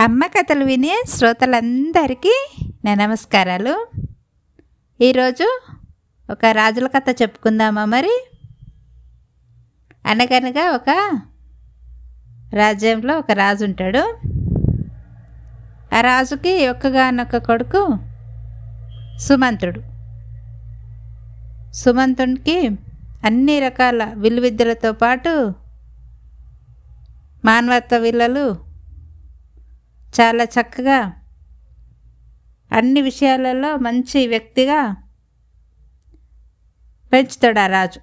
అమ్మ కథలు వినే శ్రోతలందరికీ నా నమస్కారాలు. ఈరోజు ఒక రాజుల కథ చెప్పుకుందామా మరి? అనగనగా ఒక రాజ్యంలో ఒక రాజు ఉంటాడు. ఆ రాజుకి ఒక్కగానొక్క కొడుకు సుమంతుడు సుమంతునికి అన్ని రకాల విలువిద్యలతో పాటు మానవత్వ విల్లలు చాలా చక్కగా అన్ని విషయాలలో మంచి వ్యక్తిగా పెంచుతాడు ఆ రాజు.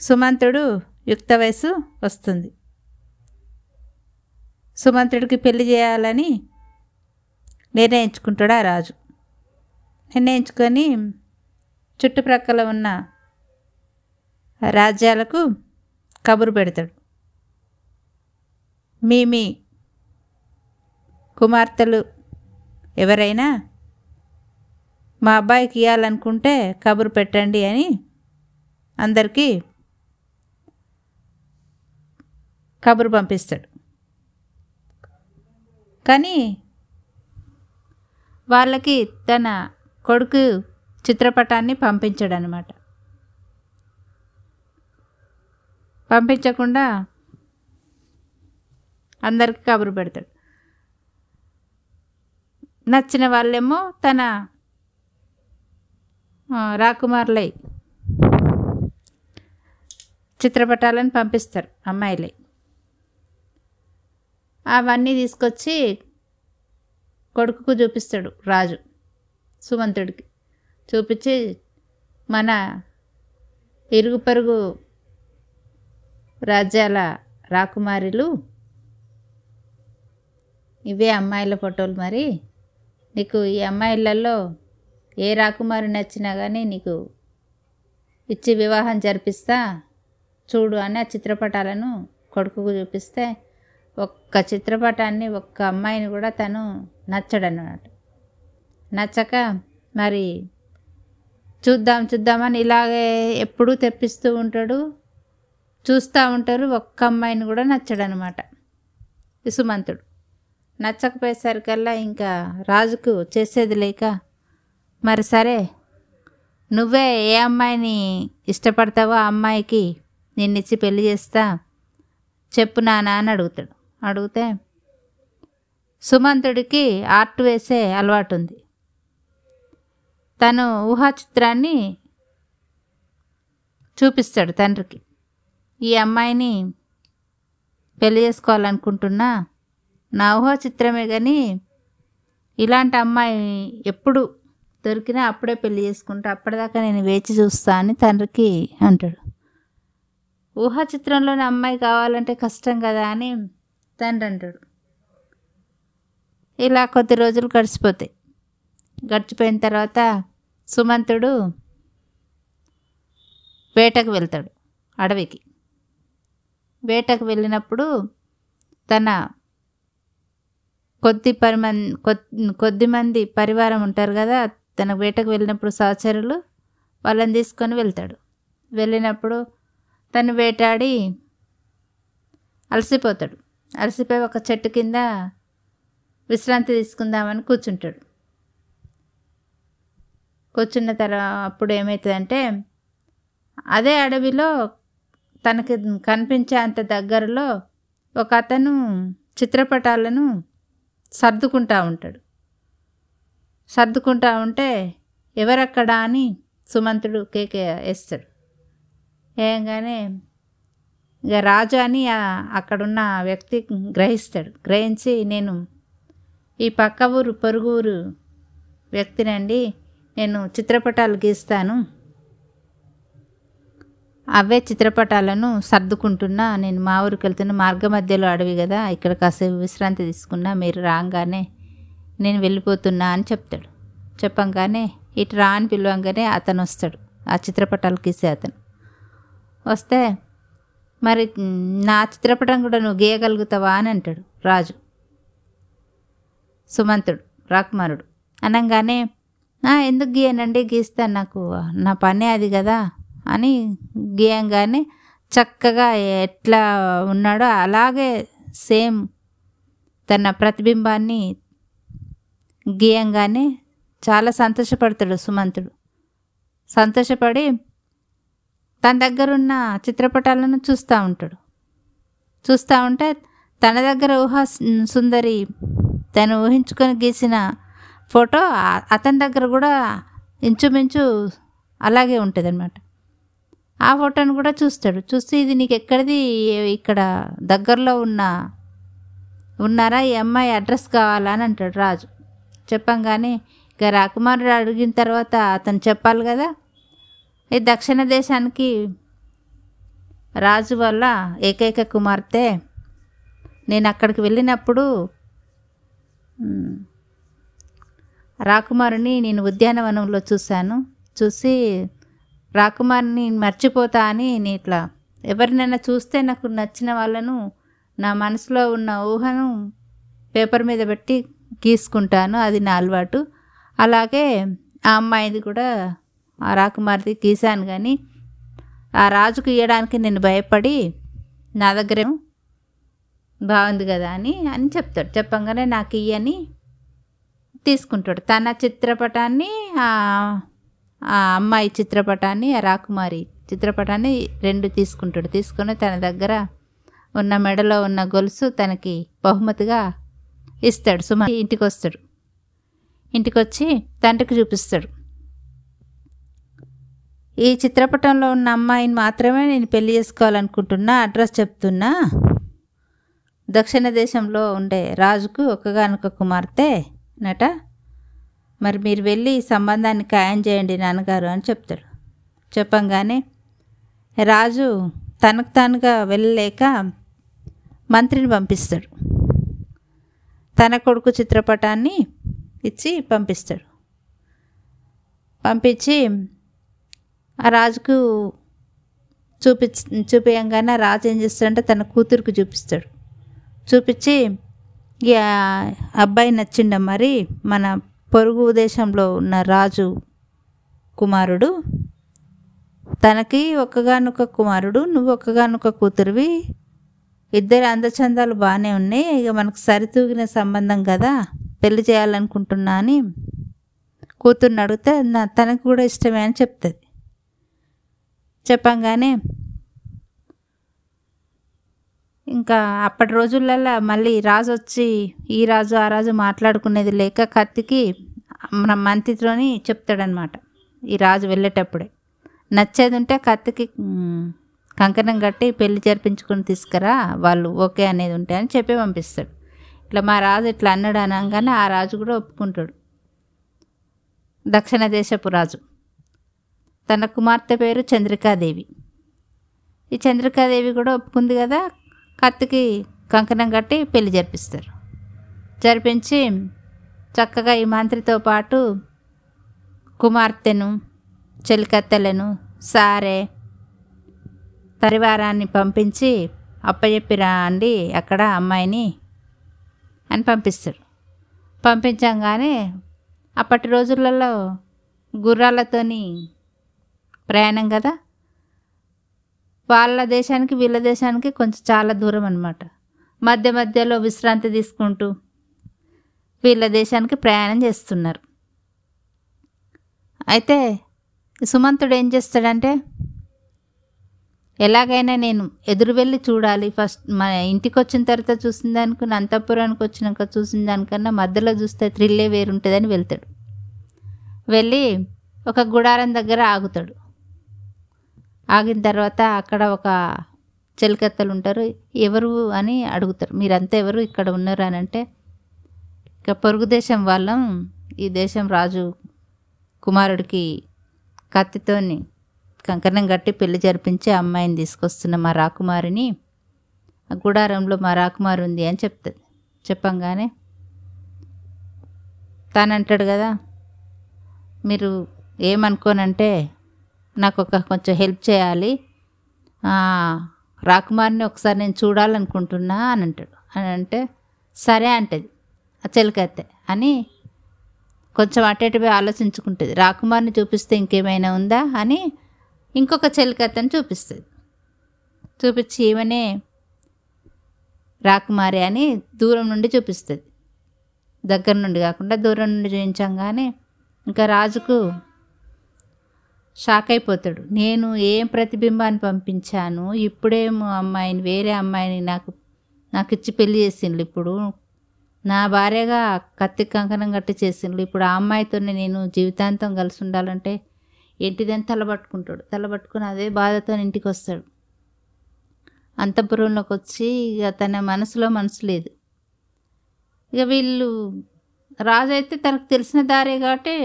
సుమంతుడు యుక్త వయసు వస్తుంది. సుమంతుడికి పెళ్ళి చేయాలని నిర్ణయించుకుంటాడు ఆ రాజు. నిర్ణయించుకొని చుట్టుప్రక్కల ఉన్న రాజ్యాలకు కబురు పెడతాడు. మీ మీ కుమార్తెలు ఎవరైనా మా అబ్బాయికి ఇవ్వాలనుకుంటే కబురు పెట్టండి అని అందరికీ కబురు పంపిస్తాడు. కానీ వాళ్ళకి తన కొడుకు చిత్రపటాన్ని పంపించాడు అనమాట పంపించకుండా అందరికీ కబురు పెడతాడు. నచ్చిన వాళ్ళేమో తన రాకుమారులై చిత్రపటాలను పంపిస్తారు అమ్మాయిలై. అవన్నీ తీసుకొచ్చి కొడుకుకు చూపిస్తాడు రాజు సుమంతుడికి. చూపించి మన ఇరుగు పరుగు రాజ్యాల రాకుమారులు ఇవే అమ్మాయిల ఫోటోలు మరి. నీకు ఈ అమ్మాయిలలో ఏ రాకుమారి నచ్చినా కానీ నీకు ఇచ్చి వివాహం జరిపిస్తా చూడు అని ఆ చిత్రపటాలను కొడుకుకు చూపిస్తే ఒక్క చిత్రపటాన్ని ఒక్క అమ్మాయిని కూడా తను నచ్చడన్నమాట. నచ్చక మరి చూద్దాం చూద్దామని ఇలాగే ఎప్పుడూ తెప్పిస్తూ ఉంటాడు. చూస్తూ ఉంటారు ఒక్క అమ్మాయిని కూడా నచ్చడనమాట సుమంతుడు నచ్చకపోయేసరికల్లా ఇంకా రాజుకు చేసేది లేక. మరి సరే నువ్వే ఏ అమ్మాయిని ఇష్టపడతావో ఆ అమ్మాయికి నిన్నిచ్చి పెళ్ళి చేస్తా చెప్పు నాన్న అని అడుగుతాడు. అడిగితే సుమంతుడికి ఆర్ట్ వేసే అలవాటు ఉంది తను ఊహా చిత్రాన్ని చూపిస్తాడు తండ్రికి. ఈ అమ్మాయిని పెళ్ళి చేసుకోవాలనుకుంటున్నా నా ఊహా చిత్రమే కానీ ఇలాంటి అమ్మాయి ఎప్పుడు దొరికినా అప్పుడే పెళ్ళి చేసుకుంటా అప్పటిదాకా నేను వేచి చూస్తా అని తండ్రికి అంటాడు. ఊహా చిత్రంలోని అమ్మాయి కావాలంటే కష్టం కదా అని తండ్రి అంటాడు. ఇలా కొద్ది రోజులు గడిచిపోతాయి. గడిచిపోయిన తర్వాత సుమంతుడు వేటకు వెళ్తాడు అడవికి. వేటకు వెళ్ళినప్పుడు తన కొద్ది పరిమన్ కొద్ది మంది పరివారం ఉంటారు కదా తన వేటకు వెళ్ళినప్పుడు సహచరులు వాళ్ళని తీసుకొని వెళ్తాడు. వెళ్ళినప్పుడు తను వేటాడి అలసిపోతాడు. అలసిపోయి ఒక చెట్టు కింద విశ్రాంతి తీసుకుందామని కూర్చుంటాడు. కూర్చున్న తర్వాత అప్పుడు ఏమవుతుందంటే అదే అడవిలో తనకి కనిపించే అంత దగ్గరలో ఒక అతను చిత్రపటాలను సర్దుకుంటా ఉంటాడు. సర్దుకుంటా ఉంటే ఎవరక్కడా అని సుమంతుడు కేకే వేస్తాడు వేయంగానే ఇక రాజు అని అక్కడున్న వ్యక్తి గ్రహిస్తాడు. గ్రహించి నేను ఈ పక్క ఊరు పొరుగు ఊరు వ్యక్తినండి నేను చిత్రపటాలు గీస్తాను. అవే చిత్రపటాలను సర్దుకుంటున్నా నేను మా ఊరికి వెళ్తున్న మార్గ మధ్యలో అడవి కదా ఇక్కడ కాసేపు విశ్రాంతి తీసుకున్నా మీరు రాగానే నేను వెళ్ళిపోతున్నా అని చెప్తాడు. చెప్పంగానే ఇటు రా అని పిలవంగానే అతను వస్తాడు ఆ చిత్రపటాలు గీసే అతను. వస్తే మరి నా చిత్రపటం కూడా నువ్వు గీయగలుగుతావా అని అంటాడు రాజు. సుమంతుడు రాకుమారుడు. అనగానే ఎందుకు గీయనండి? గీస్తాను నాకు. నా పనే అది కదా అని గీయంగానే చక్కగా ఎట్లా ఉన్నాడో అలాగే సేమ్ తన ప్రతిబింబాన్ని గీయంగానే చాలా సంతోషపడతాడు సుమంతుడు. సంతోషపడి తన దగ్గరున్న చిత్రపటాలను చూస్తూ ఉంటాడు. చూస్తూ ఉంటే తన దగ్గర ఊహా సుందరి తను ఊహించుకొని గీసిన ఫోటో అతని దగ్గర కూడా ఇంచుమించు అలాగే ఉంటుంది అనమాట ఆ ఫోటోని కూడా చూస్తాడు. చూస్తే ఇది నీకు ఎక్కడిది? ఇక్కడ దగ్గరలో ఉన్న ఉన్నారా? ఈ అమ్మాయి అడ్రస్ కావాలా అని అంటాడు రాజు. చెప్పంగానే ఇక రాకుమారుడు అడిగిన తర్వాత అతను చెప్పాలి కదా? ఈ దక్షిణ దేశానికి రాజు వల్ల ఏకైక కుమార్తె. నేను అక్కడికి వెళ్ళినప్పుడు రాకుమారుని నేను ఉద్యానవనంలో చూశాను. చూసి రాకుమారిని మర్చిపోతా అని నేను ఇట్లా ఎవరినైనా చూస్తే నాకు నచ్చిన వాళ్ళను నా మనసులో ఉన్న ఊహను పేపర్ మీద పెట్టి గీసుకుంటాను. అది నా అలవాటు. అలాగే ఆ అమ్మాయిది కూడా ఆ రాకుమారిది గీశాను కానీ ఆ రాజుకు ఇవ్వడానికి నేను భయపడి నా దగ్గర బాగుంది కదా అని అని చెప్తాడు. చెప్పంగానే నాకు ఇయ్యని తీసుకుంటాడు. తన చిత్రపటాన్ని ఆ అమ్మాయి చిత్రపటాన్ని ఆ రాకుమారి చిత్రపటాన్ని రెండు తీసుకుంటాడు. తీసుకొని తన దగ్గర ఉన్న మెడలో ఉన్న గొలుసు తనకి బహుమతిగా ఇస్తాడు. సుమ ఇంటికి వస్తాడు ఇంటికి వచ్చి తండ్రికి చూపిస్తాడు. ఈ చిత్రపటంలో ఉన్న అమ్మాయిని మాత్రమే నేను పెళ్ళి చేసుకోవాలనుకుంటున్నా అడ్రస్ చెప్తున్నా. దక్షిణ దేశంలో ఉండే రాజుకు ఒక్కగానొక కుమార్తె నట మరి మీరు వెళ్ళి ఈ సంబంధాన్ని ఖాయం చేయండి నాన్నగారు అని చెప్తాడు. చెప్పంగానే రాజు తనకు తానుగా వెళ్ళలేక మంత్రిని పంపిస్తాడు. తన కొడుకు చిత్రపటాన్ని ఇచ్చి పంపిస్తాడు. పంపించి ఆ రాజుకు చూపి చూపించగానే రాజు ఏం చేస్తాడంటే తన కూతురుకు చూపిస్తాడు. చూపించి అబ్బాయి నచ్చిండ మరి మన పొరుగు దేశంలో ఉన్న రాజు కుమారుడు. తనకి ఒక్కగానొక్క కుమారుడు నువ్వు ఒక్కగానొక్క కూతురువి. ఇద్దరు అందచందాలు బాగానే ఉన్నాయి. ఇక మనకు సరితూగిన సంబంధం కదా. పెళ్ళి చేయాలనుకుంటున్నా అని కూతుర్ని అడిగితే నా తనకు కూడా ఇష్టమే అని చెప్తుంది. చెప్పంగానే ఇంకా అప్పటి రోజులలో మళ్ళీ రాజు వచ్చి ఈ రాజు ఆ రాజు మాట్లాడుకునేది లేక కత్తికి మన మంత్రితోని చెప్తాడనమాట ఈ రాజు వెళ్ళేటప్పుడే. నచ్చేది ఉంటే కత్తికి కంకణం కట్టి పెళ్ళి జరిపించుకొని తీసుకురా వాళ్ళు ఓకే అనేది ఉంటే అని చెప్పి పంపిస్తాడు. ఇట్లా మా రాజు ఇట్లా అన్నాడు అనగానే ఆ రాజు కూడా ఒప్పుకుంటాడు. దక్షిణ దేశపు రాజు. తన కుమార్తె పేరు చంద్రికాదేవి. ఈ చంద్రికాదేవి కూడా ఒప్పుకుంది కదా కత్తికి కంకణం కట్టి పెళ్ళి జరిపిస్తారు. జరిపించి చక్కగా ఈ మంత్రితో పాటు కుమార్తెను చెలికత్తెలను సారే పరివారాన్ని పంపించి అప్పచెప్పిరా అండి అక్కడ అమ్మాయిని అని పంపిస్తాడు పంపించంగానే అప్పటి రోజులలో గుర్రాలతోని ప్రయాణం కదా? వాళ్ళ దేశానికి వీళ్ళ దేశానికి కొంచెం చాలా దూరం అనమాట మధ్య మధ్యలో విశ్రాంతి తీసుకుంటూ వీళ్ళ దేశానికి ప్రయాణం చేస్తున్నారు. అయితే సుమంతుడు ఏం చేస్తాడంటే ఎలాగైనా నేను ఎదురు వెళ్ళి చూడాలి. ఫస్ట్ మా ఇంటికి వచ్చిన తర్వాత చూసిన దానికి అంతఃపురానికి వచ్చినాక చూసిన దానికన్నా మధ్యలో చూస్తే థ్రిల్లే వేరుంటుందని వెళ్తాడు. వెళ్ళి ఒక గుడారం దగ్గర ఆగుతాడు. ఆగిన తర్వాత అక్కడ ఒక చెలికత్తలు ఉంటారు. ఎవరు అని అడుగుతారు. మీరంతా ఎవరు ఇక్కడ ఉన్నారు అని అంటే ఇక పొరుగు దేశం వాళ్ళం ఈ దేశం రాజు కుమారుడికి కత్తితోని కంకణం కట్టి పెళ్ళి జరిపించి అమ్మాయిని తీసుకొస్తున్న మా రాకుమారిని ఆ గుడారంలో మా రాకుమారి ఉంది అని చెప్తుంది చెప్పంగానే తాను అంటాడు కదా మీరు ఏమనుకోనంటే నాకు ఒక కొంచెం హెల్ప్ చేయాలి. రాకుమారిని ఒకసారి నేను చూడాలనుకుంటున్నా అని అంటాడు. అని అంటే సరే అంటది. ఆ చెలికత్తె అని కొంచెం అటు ఆలోచించుకుంటుంది. రాకుమారిని చూపిస్తే ఇంకేమైనా ఉందా అని ఇంకొక చెలికత్తెని చూపిస్తుంది. చూపించి ఈమెనే రాకుమారి అని దూరం నుండి చూపిస్తుంది. దగ్గర నుండి కాకుండా దూరం నుండి చూపించంగానే ఇంకా రాజుకు షాక్ అయిపోతాడు నేను ఏం ప్రతిబింబాన్ని పంపించాను? ఇప్పుడేమో అమ్మాయిని వేరే అమ్మాయిని నాకు నాకు ఇచ్చి పెళ్ళి చేసిండ్రు ఇప్పుడు. నా భార్యగా కత్తి కంకణం గట్టి చేసిండ్రు ఇప్పుడు ఆ అమ్మాయితోనే నేను జీవితాంతం కలిసి ఉండాలంటే ఏంటిదని తలబట్టుకుంటాడు. తలబట్టుకుని అదే బాధతో ఇంటికి వస్తాడు అంతఃపురంలోకి వచ్చి ఇక తన మనసులో మనసు లేదు. ఇక వీళ్ళు రాజు అయితే తనకు తెలిసిన దారే కాబట్టి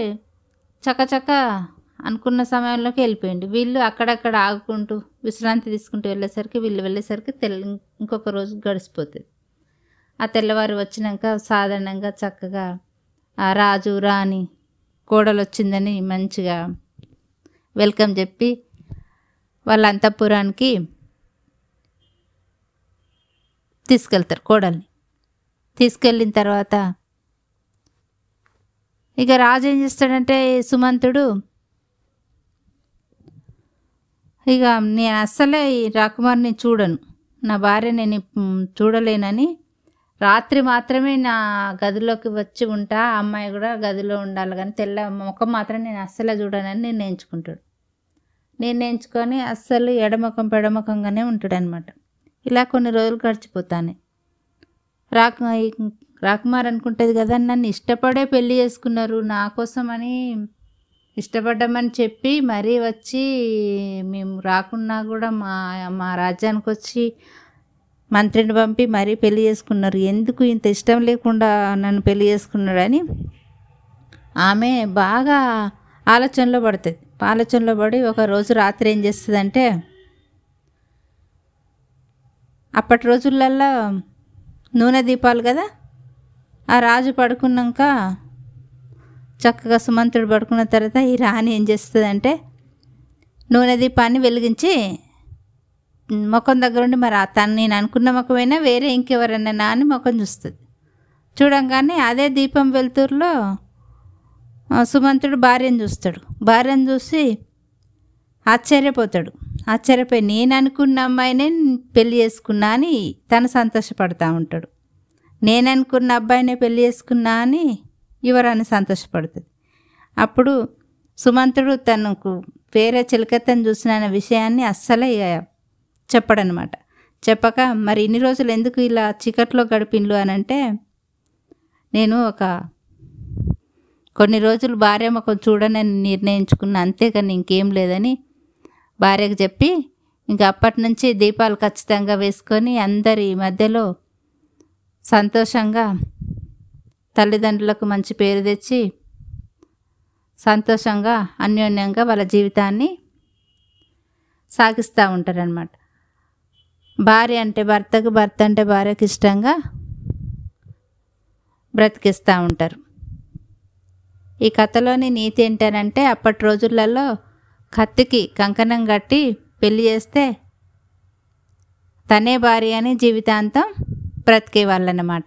చకచక అనుకున్న సమయంలోకి వెళ్ళిపోయింది వీళ్ళు అక్కడక్కడ ఆగుకుంటూ విశ్రాంతి తీసుకుంటూ వెళ్ళేసరికి వీళ్ళు వెళ్ళేసరికి తెల్ల ఇంకొక రోజు గడిచిపోతుంది ఆ తెల్లవారు వచ్చినాక సాధారణంగా చక్కగా ఆ రాజు రాణి కోడలు వచ్చిందని మంచిగా వెల్కమ్ చెప్పి వాళ్ళ అంతఃపురానికి తీసుకెళ్తారు కోడల్ని. తీసుకెళ్ళిన తర్వాత ఇక రాజు ఏం చేస్తాడంటే సుమంతుడు ఇక నేను అస్సలే ఈ రాకుమార్ని చూడను. నా భార్య నేను చూడలేనని రాత్రి మాత్రమే నా గదిలోకి వచ్చి ఉంటా ఆ అమ్మాయి కూడా గదిలో ఉండాలి కానీ తెల్ల ముఖం మాత్రం నేను అస్సలే చూడనని నిర్ణయించుకుంటాడు నిర్ణయించుకొని అస్సలు ఎడముఖం పెడముఖంగానే ఉంటాడు అనమాట ఇలా కొన్ని రోజులు గడిచిపోతాను. రాకు రాకుమార్ అనుకుంటుంది కదా నన్ను ఇష్టపడే పెళ్ళి చేసుకున్నారు నా కోసమని ఇష్టపడ్డామని చెప్పి మరీ వచ్చి మేము రాకున్నా కూడా మా మా రాజ్యానికి వచ్చి మంత్రిని పంపి మరీ పెళ్ళి చేసుకున్నారు. ఎందుకు ఇంత ఇష్టం లేకుండా నన్ను పెళ్ళి చేసుకున్నాడని ఆమె బాగా ఆలోచనలో పడుతుంది. ఆలోచనలో పడి ఒకరోజు రాత్రి ఏం చేస్తుందంటే అప్పటి రోజులల్లో నూనె దీపాలు కదా ఆ రాజు పడుకున్నాక చక్కగా సుమంతుడు పడుకున్న తర్వాత ఈ రాణి ఏం చేస్తుందంటే నూనె దీపాన్ని వెలిగించి ముఖం దగ్గర ఉండి మరి తను నేను అనుకున్న ముఖమైనా వేరే ఇంకెవరన్నా నా అని ముఖం చూస్తుంది. చూడంగానే అదే దీపం వెలుతురులో సుమంతుడు భార్యను చూస్తాడు. భార్యను చూసి ఆశ్చర్యపోతాడు. ఆశ్చర్యపోయి నేను అనుకున్న అమ్మాయినే పెళ్ళి చేసుకున్నా అని తను సంతోషపడతా ఉంటాడు. నేను అనుకున్న అబ్బాయినే పెళ్ళి చేసుకున్నా అని యువరాణి సంతోషపడుతుంది. అప్పుడు సుమంతుడు తనకు వేరే చిలకత్తను చూసిన విషయాన్ని అస్సలే చెప్పడనమాట. చెప్పక మరి ఇన్ని రోజులు ఎందుకు ఇలా చీకట్లో గడిపిండ్లు అని అంటే నేను ఒక కొన్ని రోజులు భార్య ముఖం చూడనని నిర్ణయించుకున్న అంతేగాని ఇంకేం లేదని భార్యకు చెప్పి ఇంకా అప్పటి నుంచి దీపాలు ఖచ్చితంగా వేసుకొని అందరి మధ్యలో సంతోషంగా తల్లిదండ్రులకు మంచి పేరు తెచ్చి సంతోషంగా అన్యోన్యంగా వాళ్ళ జీవితాన్ని సాగిస్తూ ఉంటారనమాట భార్య అంటే భర్తకు భర్త అంటే భార్యకి ఇష్టంగా బ్రతికిస్తూ ఉంటారు. ఈ కథలోని నీతి ఏంటనంటే అప్పటి రోజులలో కత్తికి కంకణం కట్టి పెళ్ళి చేస్తే తనే భార్య అని జీవితాంతం బ్రతికేవాళ్ళన్నమాట